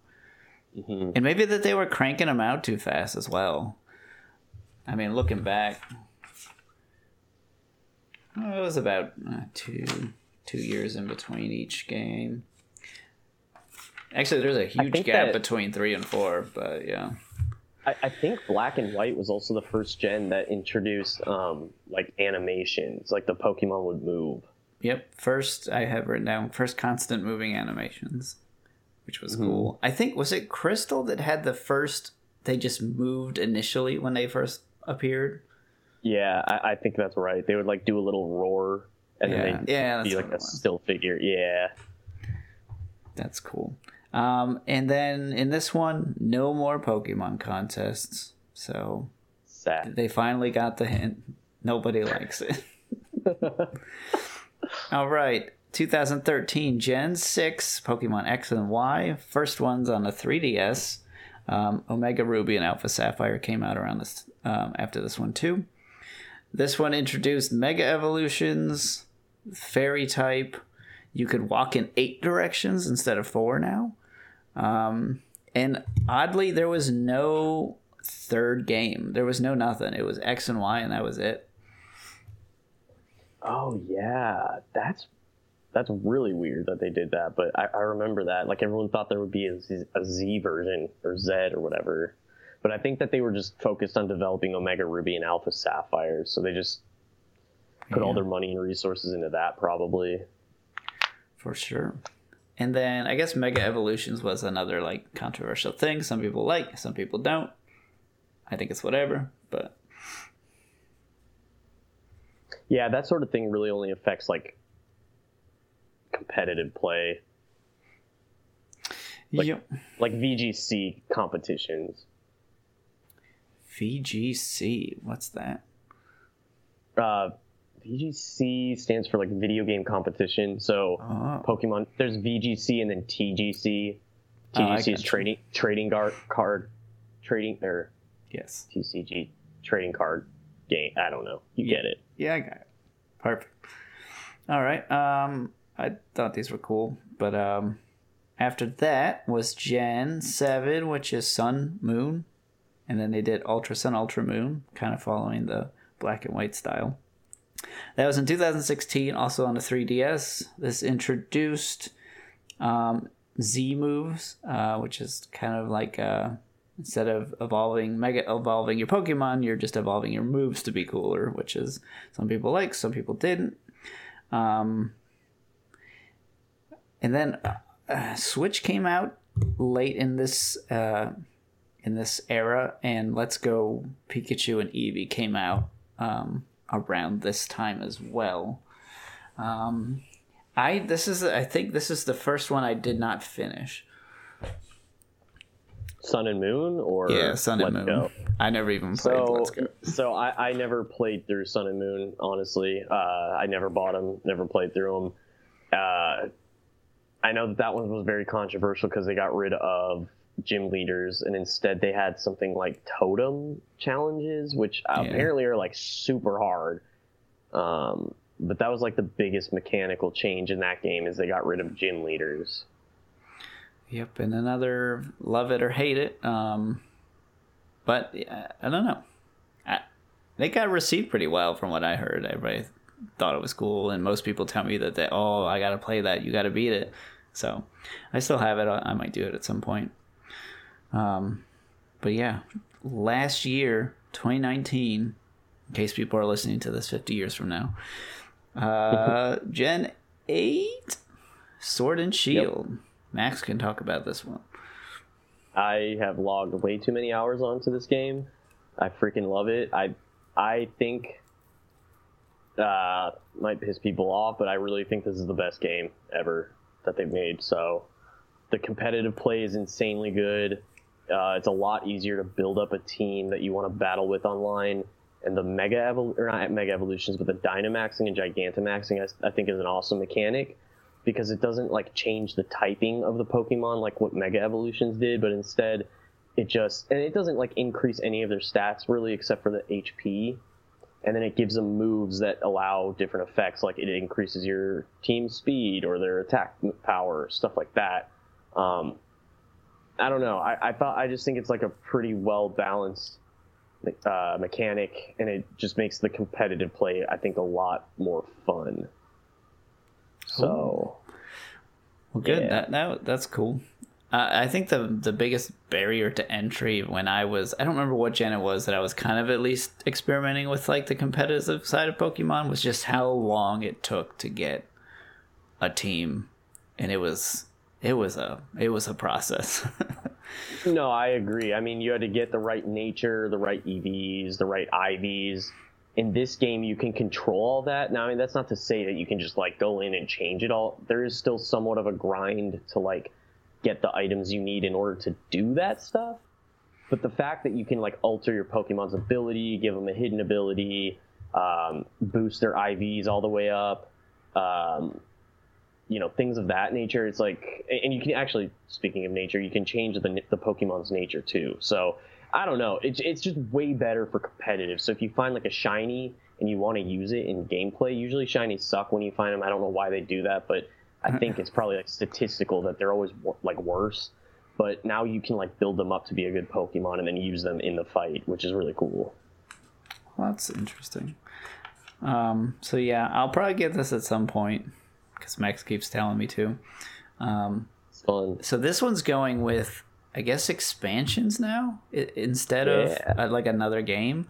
hmm and maybe that they were cranking them out too fast as well. I mean, looking back, oh, it was about uh, two two years in between each game. Actually, there's a huge gap that- between three and four, but yeah. I, I think black and white was also the first gen that introduced um, like animations, like the Pokemon would move. Yep. First, I have written down first constant moving animations, which was Mhm. cool. I think was it Crystal that had the first. They just moved initially when they first appeared. Yeah, I, I think that's right. They would like do a little roar and Yeah. then they'd Yeah, be like a was. still figure. Yeah. That's cool. Um, and then in this one, no more Pokemon contests. So Sad. they finally got the hint. Nobody likes it. All right. 2013 Gen 6 Pokemon X and Y. First ones on the 3DS. Um, Omega Ruby and Alpha Sapphire came out around this um, after this one too. This one introduced Mega Evolutions, Fairy type. You could walk in eight directions instead of four now. Um, and oddly, there was no third game. There was no nothing. It was X and Y, and that was it. Oh yeah, that's that's really weird that they did that. But I, I remember that. Like everyone thought there would be a Z, a Z version or Z or whatever. But I think that they were just focused on developing Omega Ruby and Alpha Sapphire, so they just put all their money and resources into that probably. For sure. And then I guess Mega Evolutions was another like controversial thing. Some people like, some people don't. I think it's whatever, but Yeah, that sort of thing really only affects like competitive play. like, Yep. like VGC competitions. VGC. What's that? Uh, VGC stands for like video game competition. So Oh. Pokemon, there's VGC and then TGC. Oh, TGC is gotcha. trading trading guard card trading or Yes. TCG trading card game. I don't know. You Yeah. get it. Yeah, I got it. Perfect. All right. Um, I thought these were cool, but um, after that was Gen Seven, which is Sun Moon, and then they did Ultra Sun Ultra Moon, kind of following the black and white style. That was in 2016, also on the 3DS. This introduced um, Z moves, uh, which is kind of like uh, instead of evolving mega evolving your Pokemon, you're just evolving your moves to be cooler, which is some people like, some people didn't. Um, and then uh, Switch came out late in this uh, in this era, and Let's Go Pikachu and Eevee came out um, around this time as well. Um, I this is I think this is the first one I did not finish. Sun and Moon or Yeah, Sun and Let's Moon. Go? I never even played So, Let's Go. so I, I never played through Sun and Moon. Honestly, uh, I never bought them, never played through them. Uh, I know that that one was very controversial because they got rid of gym leaders and instead they had something like totem challenges, which apparently are like super hard. Um, but that was like the biggest mechanical change in that game is they got rid of gym leaders. Yep, and another love it or hate it. Um, but yeah, I don't know. I, they got received pretty well from what I heard. Everybody thought it was cool, and most people tell me that they, oh, I got to play that. You got to beat it. So I still have it. I might do it at some point. Um, but yeah, last year, 2019, in case people are listening to this 50 years from now, uh, Gen 8, Sword and Shield. Max can talk about this one. I have logged way too many hours onto this game. I freaking love it. I I think uh might piss people off, but I really think this is the best game ever that they've made. So the competitive play is insanely good. Uh, it's a lot easier to build up a team that you want to battle with online. And the mega evol- or not mega evolutions, but the Dynamaxing and Gigantamaxing, I, I think, is an awesome mechanic because it doesn't like change the typing of the Pokemon like what Mega Evolutions did, but instead it just and it doesn't like increase any of their stats really except for the HP. And then it gives them moves that allow different effects, like it increases your team speed or their attack power, stuff like that. Um, I don't know. I, I thought I just think it's like a pretty well balanced uh, mechanic, and it just makes the competitive play I think a lot more fun. So Well, good. Yeah. That, that that's cool. Uh, I think the the biggest barrier to entry when I was I don't remember what gen it was that I was kind of at least experimenting with like the competitive side of Pokemon was just how long it took to get a team, and it was it was a it was a process. No, I agree. I mean, you had to get the right nature, the right EVs, the right IVs. In this game, you can control all that. Now, I mean, that's not to say that you can just like go in and change it all. There is still somewhat of a grind to like get the items you need in order to do that stuff. But the fact that you can like alter your Pokemon's ability, give them a hidden ability, um, boost their IVs all the way up, um, you know things of that nature it's like and you can actually speaking of nature you can change the the pokemon's nature too. So i don't know it's, it's just way better for competitive. So if you find like a shiny and you want to use it in gameplay usually shinies suck when you find them i don't know why they do that but i think it's probably like statistical that they're always like worse. But now you can like build them up to be a good pokemon and then use them in the fight which is really cool. Well, that's interesting. Um, so yeah, I'll probably get this at some point because Max keeps telling me to. Um, So this one's going with, I guess, expansions now I- instead of uh, like another game.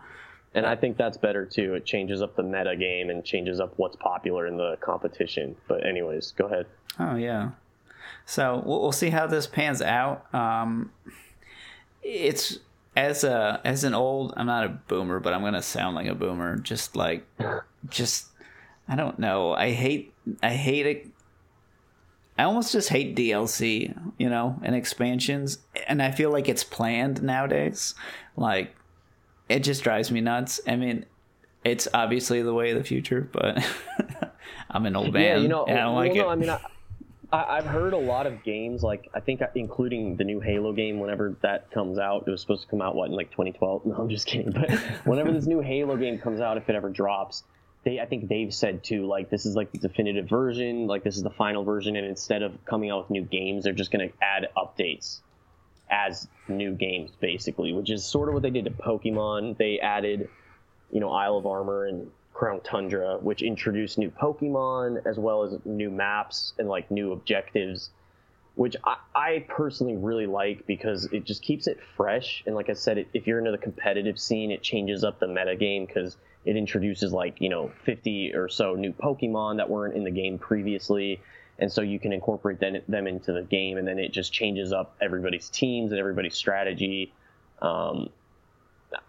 and i think that's better too it changes up the meta game and changes up what's popular in the competition but anyways go ahead Oh yeah. So we'll, we'll see how this pans out. Um, it's as a as an old. I'm not a boomer, but I'm gonna sound like a boomer. Just like, just I don't know. I hate I hate it. I almost just hate DLC, you know, and expansions, and I feel like it's planned nowadays. Like, it just drives me nuts. I mean, it's obviously the way of the future, but I'm an old man. Yeah, you know, I don't well, like no, it. I mean, I, I, have heard a lot of games, like I think, uh, including the new Halo game. Whenever that comes out, it was supposed to come out what in like 2012. No, I'm just kidding. But whenever this new Halo game comes out, if it ever drops, they I think they've said too, like this is like the definitive version, like this is the final version, and instead of coming out with new games, they're just going to add updates as new games, basically, which is sort of what they did to Pokemon. They added, you know, Isle of Armor and Crown Tundra, which introduced new Pokemon as well as new maps and like new objectives, which I, I personally really like because it just keeps it fresh. And like I said, it, if you're into the competitive scene, it changes up the meta game because it introduces like you know 50 or so new Pokemon that weren't in the game previously. And so you can incorporate them, them into the game, and then it just changes up everybody's teams and everybody's strategy. Um,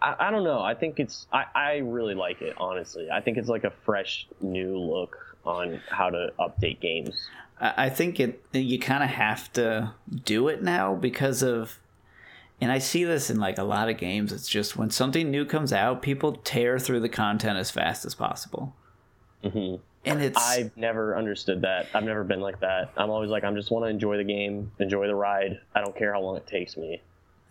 I, I don't know. I think it's I, I really like it honestly. I think it's like a fresh new look on how to update games. I think it you kind of have to do it now because of and I see this in like a lot of games. It's just when something new comes out, people tear through the content as fast as possible. Mm-hmm. And it's I've never understood that. I've never been like that. I'm always like, I just want to enjoy the game, enjoy the ride. I don't care how long it takes me.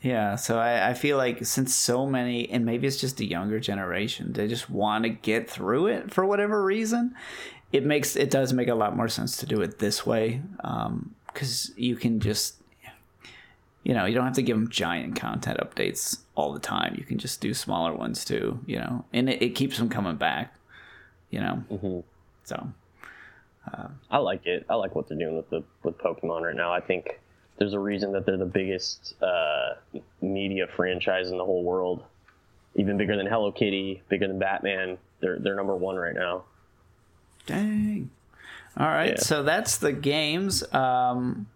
Yeah, so I, I feel like since so many, and maybe it's just the younger generation, they just want to get through it for whatever reason. It makes it does make a lot more sense to do it this way, because um, you can just, you know, you don't have to give them giant content updates all the time. You can just do smaller ones too, you know, and it, it keeps them coming back, you know. Mm-hmm. So, uh, I like it. I like what they're doing with the with Pokemon right now. I think there's a reason that they're the biggest uh, media franchise in the whole world, even bigger than Hello Kitty, bigger than Batman. They're they're number one right now. Dang. All right, yeah. so that's the games. Um,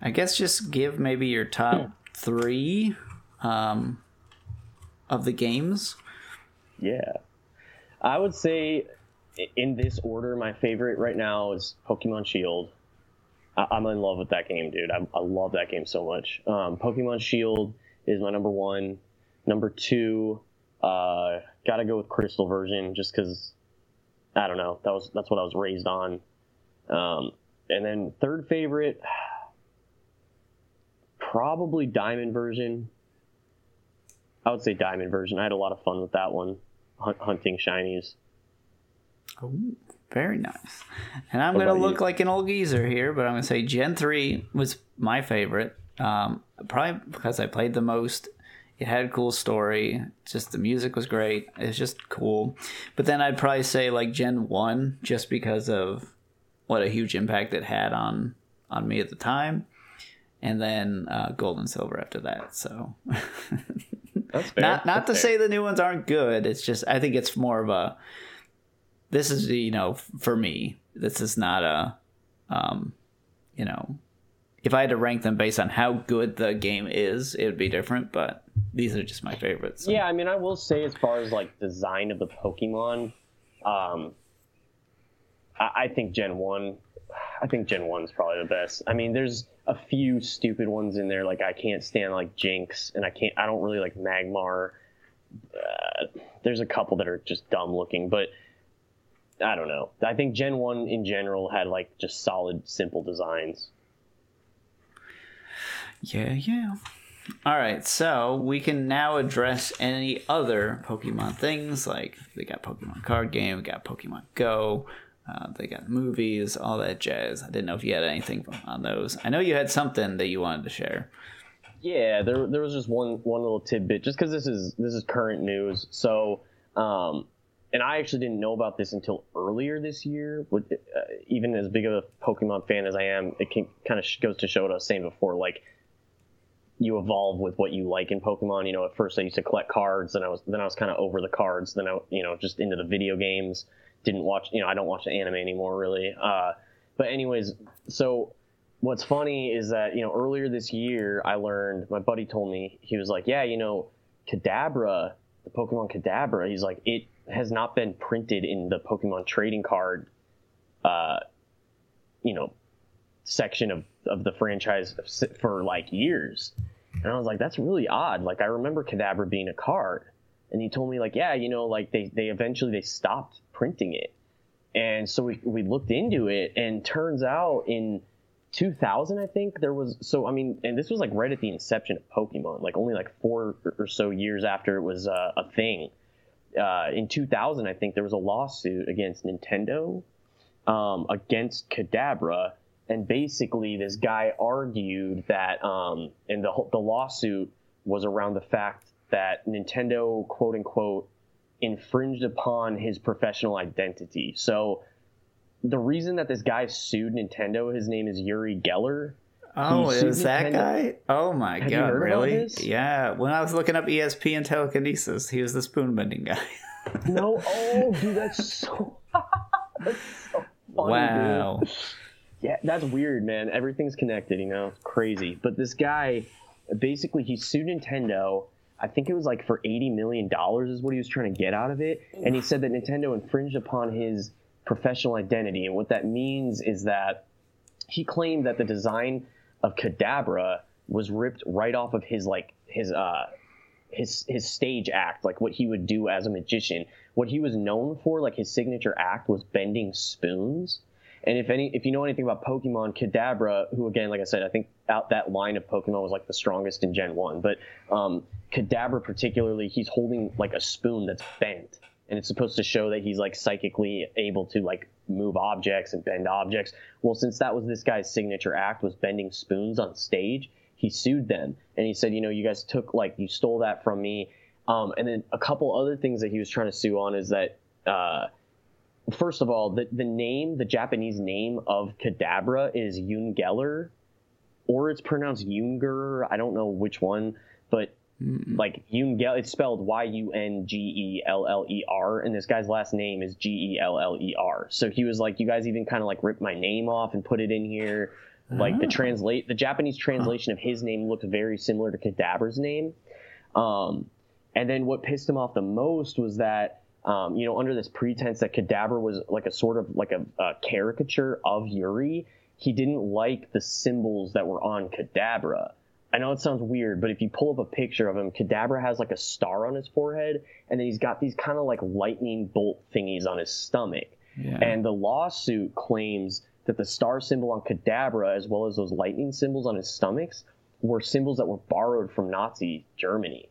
I guess just give maybe your top three um, of the games. Yeah, I would say in this order, my favorite right now is Pokemon Shield. I, am in love with that game, dude. I, I love that game so much. Um, Pokemon Shield is my number one. Number two, uh, gotta go with Crystal version, just because I don't know. That was that's what I was raised on. Um, and then third favorite, probably Diamond version. I would say Diamond version. I had a lot of fun with that one, hunting shinies. Oh. Very nice. And I'm going to look you? like an old geezer here, but I'm going to say Gen 3 was my favorite. Um, probably because I played the most. It had a cool story. Just the music was great. It's just cool. But then I'd probably say like Gen 1 just because of what a huge impact it had on on me at the time. And then uh, Gold and Silver after that. So That's fair. Not not That's to fair. say the new ones aren't good. It's just I think it's more of a this is you know for me this is not a um you know if i had to rank them based on how good the game is it would be different but these are just my favorites so. yeah i mean i will say as far as like design of the pokemon um I, I think gen 1 i think gen 1 is probably the best i mean there's a few stupid ones in there like i can't stand like Jynx, and i can't i don't really like magmar uh, there's a couple that are just dumb looking but I don't know. I think Gen 1 in general had like just solid, simple designs. Yeah, yeah. All right, so we can now address any other Pokemon things. Like they got Pokemon card game, we got Pokemon Go, uh, they got movies, all that jazz. I didn't know if you had anything on those. I know you had something that you wanted to share. Yeah, there there was just one one little tidbit, just because this is this is current news. So um, and I actually didn't know about this until earlier this year. With, uh, even as big of a Pokemon fan as I am, it can, kind of goes to show what I was saying before. Like you evolve with what you like in Pokemon. You know, at first I used to collect cards, and I was then I was kind of over the cards. Then I, you know, just into the video games. Didn't watch, you know, I don't watch the anime anymore really. Uh, but anyways, so what's funny is that you know earlier this year I learned. My buddy told me he was like, yeah, you know, Kadabra, the Pokemon Kadabra. He's like it has not been printed in the Pokemon trading card, uh, you know, section of, of the franchise for like years. And I was like, that's really odd. Like I remember Kadabra being a card. And he told me like, yeah, you know, like they, they eventually they stopped printing it. And so we, we looked into it and turns out in 2000, I think there was, so, I mean, and this was like right at the inception of Pokemon, like only like four or so years after it was uh, a thing. Uh, in 2000, I think there was a lawsuit against Nintendo, um, against Kadabra, and basically this guy argued that, um, and the the lawsuit was around the fact that Nintendo, quote unquote, infringed upon his professional identity. So the reason that this guy sued Nintendo, his name is Uri Geller. Oh, is that guy? Oh my Have god, really? Yeah. When I was looking up ESP and telekinesis, he was the spoon bending guy. no, oh, dude, that's so, that's so funny, wow. Dude. Yeah, that's weird, man. Everything's connected, you know. It's crazy. But this guy, basically, he sued Nintendo I think it was like for eighty million dollars is what he was trying to get out of it, and he said that Nintendo infringed upon his professional identity, and what that means is that he claimed that the design of Kadabra was ripped right off of his like his uh his his stage act, like what he would do as a magician. What he was known for, like his signature act, was bending spoons. And if any, if you know anything about Pokemon, Kadabra, who again, like I said, I think out that line of Pokemon was like the strongest in Gen One. But um, Kadabra, particularly, he's holding like a spoon that's bent, and it's supposed to show that he's like psychically able to like move objects and bend objects. Well, since that was this guy's signature act was bending spoons on stage, he sued them and he said, you know, you guys took like you stole that from me. Um, and then a couple other things that he was trying to sue on is that. Uh, first of all, the, the name, the Japanese name of Kadabra is Yungeller, or it's pronounced Yunger. I don't know which one, but mm like Yungel, it's spelled Y U N G E L L E R, and this guy's last name is G E L L E R. So he was like, you guys even kind of like ripped my name off and put it in here. Like the ah. translate, the Japanese translation of his name looked very similar to Kadabra's name. Um, and then what pissed him off the most was that um, you know, under this pretense that Kadabra was like a sort of like a, a, caricature of Uri, he didn't like the symbols that were on Kadabra. I know it sounds weird, but if you pull up a picture of him, Kadabra has like a star on his forehead, and then he's got these kind of like lightning bolt thingies on his stomach. Yeah. And the lawsuit claims that the star symbol on Kadabra, as well as those lightning symbols on his stomachs, were symbols that were borrowed from Nazi Germany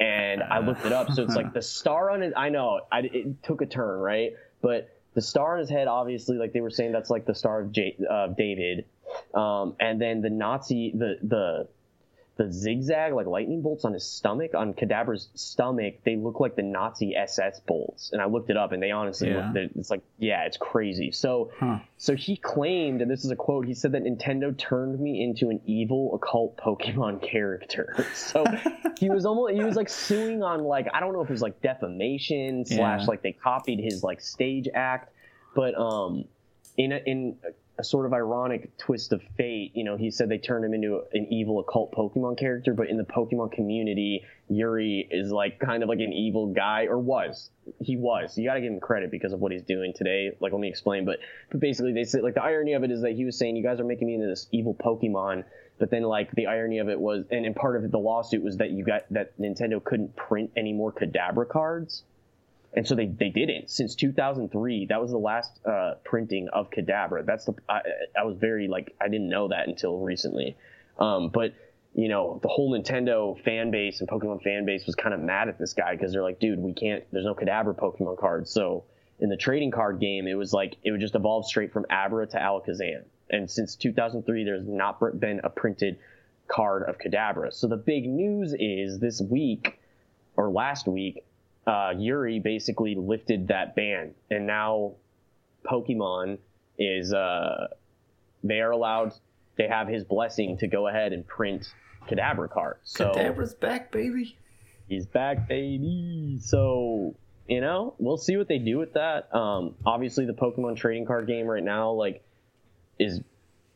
and I looked it up. So it's like the star on it. I know I, it took a turn, right? But the star on his head, obviously, like they were saying, that's like the star of J, uh, David. Um, and then the Nazi, the the the zigzag like lightning bolts on his stomach on Kadabra's stomach they look like the nazi ss bolts and i looked it up and they honestly yeah. look it's like yeah it's crazy so huh. so he claimed and this is a quote he said that nintendo turned me into an evil occult pokemon character so he was almost he was like suing on like i don't know if it was like defamation slash yeah. like they copied his like stage act but um in a, in a sort of ironic twist of fate. You know, he said they turned him into an evil occult Pokemon character, but in the Pokemon community, Uri is like kind of like an evil guy, or was. He was. You got to give him credit because of what he's doing today. Like, let me explain. But, but basically, they said like the irony of it is that he was saying, "You guys are making me into this evil Pokemon." But then, like the irony of it was, and, part of it, the lawsuit was that you got that Nintendo couldn't print any more Kadabra cards and so they, they didn't. Since 2003 that was the last uh, printing of kadabra. That's the I, I, was very like i didn't know that until recently. Um, but you know the whole nintendo fan base and pokemon fan base was kind of mad at this guy because they're like dude we can't there's no kadabra pokemon cards. So in the trading card game it was like it would just evolve straight from abra to alakazam. And since 2003 there's not been a printed card of kadabra. So the big news is this week or last week uh, Uri basically lifted that ban, and now Pokemon is uh, they are allowed. They have his blessing to go ahead and print Kadabra cards. So Kadabra's back, baby. He's back, baby. So you know, we'll see what they do with that. Um, obviously, the Pokemon trading card game right now, like, is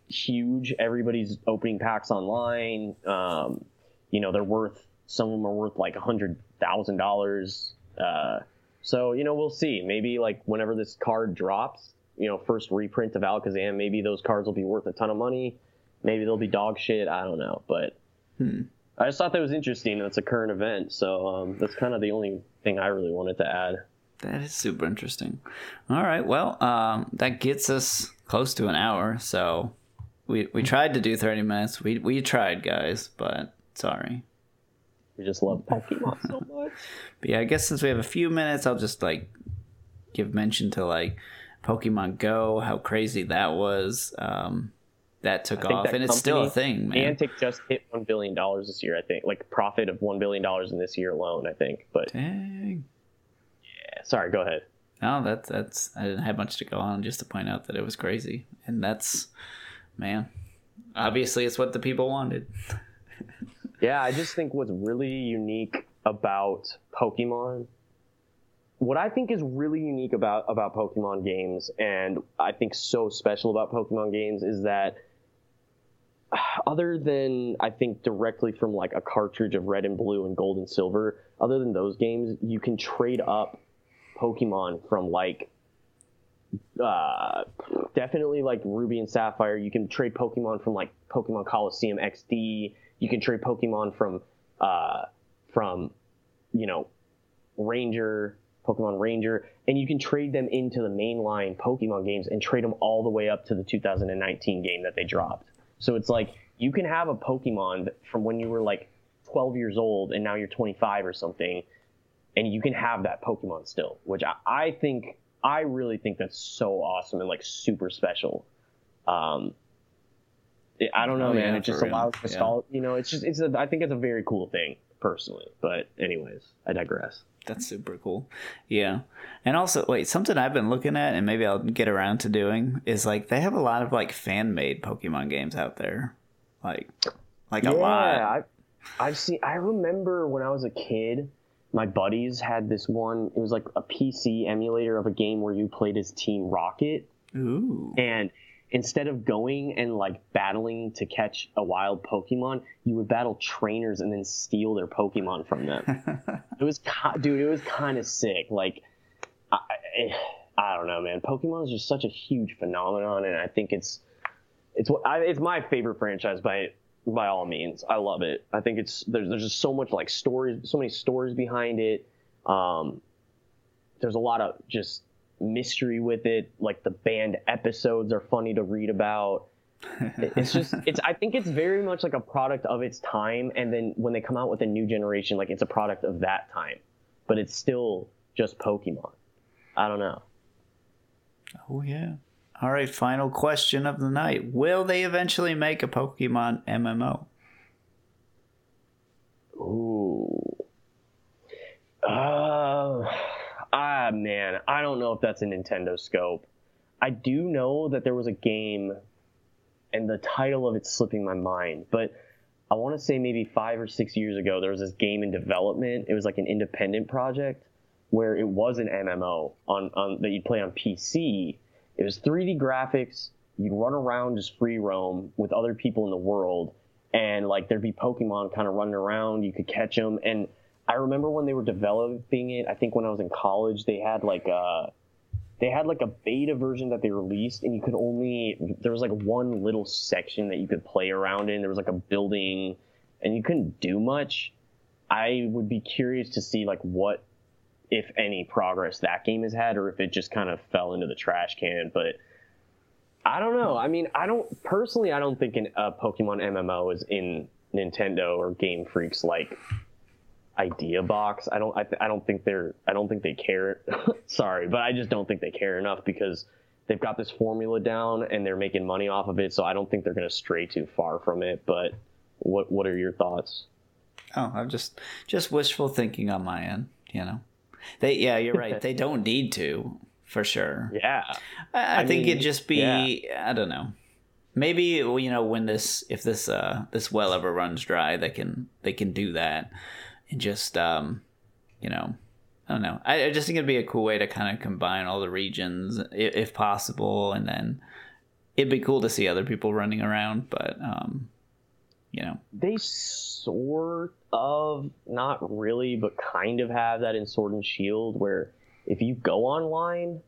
huge. Everybody's opening packs online. Um, you know, they're worth some of them are worth like a hundred thousand dollars. Uh, so you know, we'll see. Maybe like whenever this card drops, you know first reprint of Alakazam. Maybe those cards will be worth a ton of money. Maybe they'll be dog shit. I don't know, but Hmm. I just thought that was interesting. That's a current event, so um, that's kind of the only thing I really wanted to add. That is super interesting. All right, well, um, that gets us close to an hour. So we we tried to do thirty minutes. We we tried, guys, but sorry. We just love Pokemon so much. But yeah, I guess since we have a few minutes, I'll just like give mention to like Pokemon Go, how crazy that was. Um, that took off, that and it's still a thing, man. Niantic just hit one billion dollars this year. I think, like profit of one billion dollars in this year alone. I think. But Dang. yeah, sorry, go ahead. No, that's that's. I didn't have much to go on, just to point out that it was crazy, and that's, man. Obviously, it's what the people wanted. Yeah, I just think what's really unique about Pokemon, what I think is really unique about about Pokemon games, and I think so special about Pokemon games is that other than I think directly from like a cartridge of Red and Blue and Gold and Silver, other than those games, you can trade up Pokemon from like uh, definitely like Ruby and Sapphire. You can trade Pokemon from like Pokemon Colosseum XD. You can trade Pokemon from uh, from you know Ranger, Pokemon Ranger, and you can trade them into the mainline Pokemon games and trade them all the way up to the 2019 game that they dropped. So it's like you can have a Pokemon from when you were like 12 years old and now you're 25 or something, and you can have that Pokemon still, which I, I think I really think that's so awesome and like super special. Um, I don't know, Oh, man. yeah, it just real. allows Yeah. You know, it's just it's. A, I think it's a very cool thing personally. But anyways, I digress. That's super cool. Yeah. And also, wait, something I've been looking at and maybe I'll get around to doing is like they have a lot of like fan made Pokemon games out there. Like like a lot. I, I've seen. I remember when I was a kid, my buddies had this one. It was like a PC emulator of a game where you played as Team Rocket, Ooh. and instead of going and like battling to catch a wild Pokemon, you would battle trainers and then steal their Pokemon from them. it was, dude, it was kind of sick. Like, I, I, don't know, man. Pokemon is just such a huge phenomenon, and I think it's it's what I, it's my favorite franchise by by all means. I love it. I think it's there's there's just so much like stories, so many stories behind it. Um, there's a lot of just mystery with it. Like the banned episodes are funny to read about. It's just it's I think it's very much like a product of its time, and then when they come out with a new generation, like it's a product of that time, but it's still just Pokemon. I don't know. oh yeah. All right, final question of the night. Will they eventually make a Pokemon MMO? Ooh. Uh, ah, man. I don't know if that's a Nintendo scope. I do know that there was a game, and the title of it's slipping my mind, but I want to say maybe five or six years ago, there was this game in development. It was like an independent project where it was an MMO on, on that you'd play on PC. It was 3D graphics. You'd run around just free roam with other people in the world, and like there'd be Pokemon kind of running around. You could catch them, and I remember when they were developing it. I think when I was in college, they had like a they had like a beta version that they released, and you could only there was like one little section that you could play around in. There was like a building, and you couldn't do much. I would be curious to see like what, if any, progress that game has had, or if it just kind of fell into the trash can. But I don't know. I mean, I don't personally. I don't think a Pokemon MMO is in Nintendo or Game Freak's like idea box. I don't. I, th- I don't think they're. I don't think they care. Sorry, but I just don't think they care enough because they've got this formula down and they're making money off of it. So I don't think they're going to stray too far from it. But what What are your thoughts? Oh, I'm just just wishful thinking on my end, you know. They yeah, you're right. they don't need to, for sure. Yeah. I, I, I think mean, it'd just be I don't know. Maybe you know when this if this uh this well ever runs dry, they can they can do that and just um you know I don't know. I, I just think it'd be a cool way to kind of combine all the regions if, if possible, and then it'd be cool to see other people running around. But um, you know, They sort of, not really, but kind of have that in Sword and Shield, where if you go online,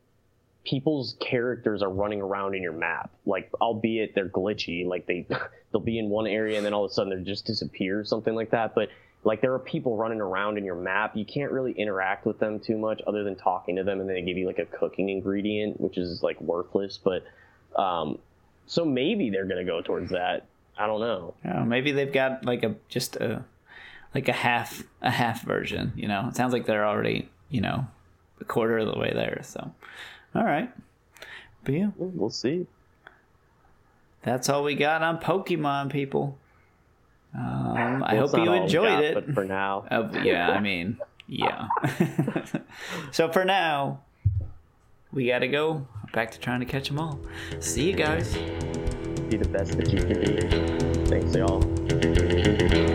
people's characters are running around in your map. Like, albeit they're glitchy, like they they'll be in one area and then all of a sudden they just disappear, or something like that. But like there are people running around in your map. You can't really interact with them too much other than talking to them, and then they give you like a cooking ingredient, which is like worthless. But um, so maybe they're gonna go towards that. I don't know. Oh, maybe they've got like a just a like a half a half version. You know, it sounds like they're already you know a quarter of the way there. So, all right, but yeah, We'll see. that's all we got on Pokemon, people. Um, I Well, it's hope you enjoyed got, it. But for now, Uh, yeah, I mean, yeah. so for now, we gotta go back to trying to catch them all. See you guys. be the best that you can be. Thanks, y'all.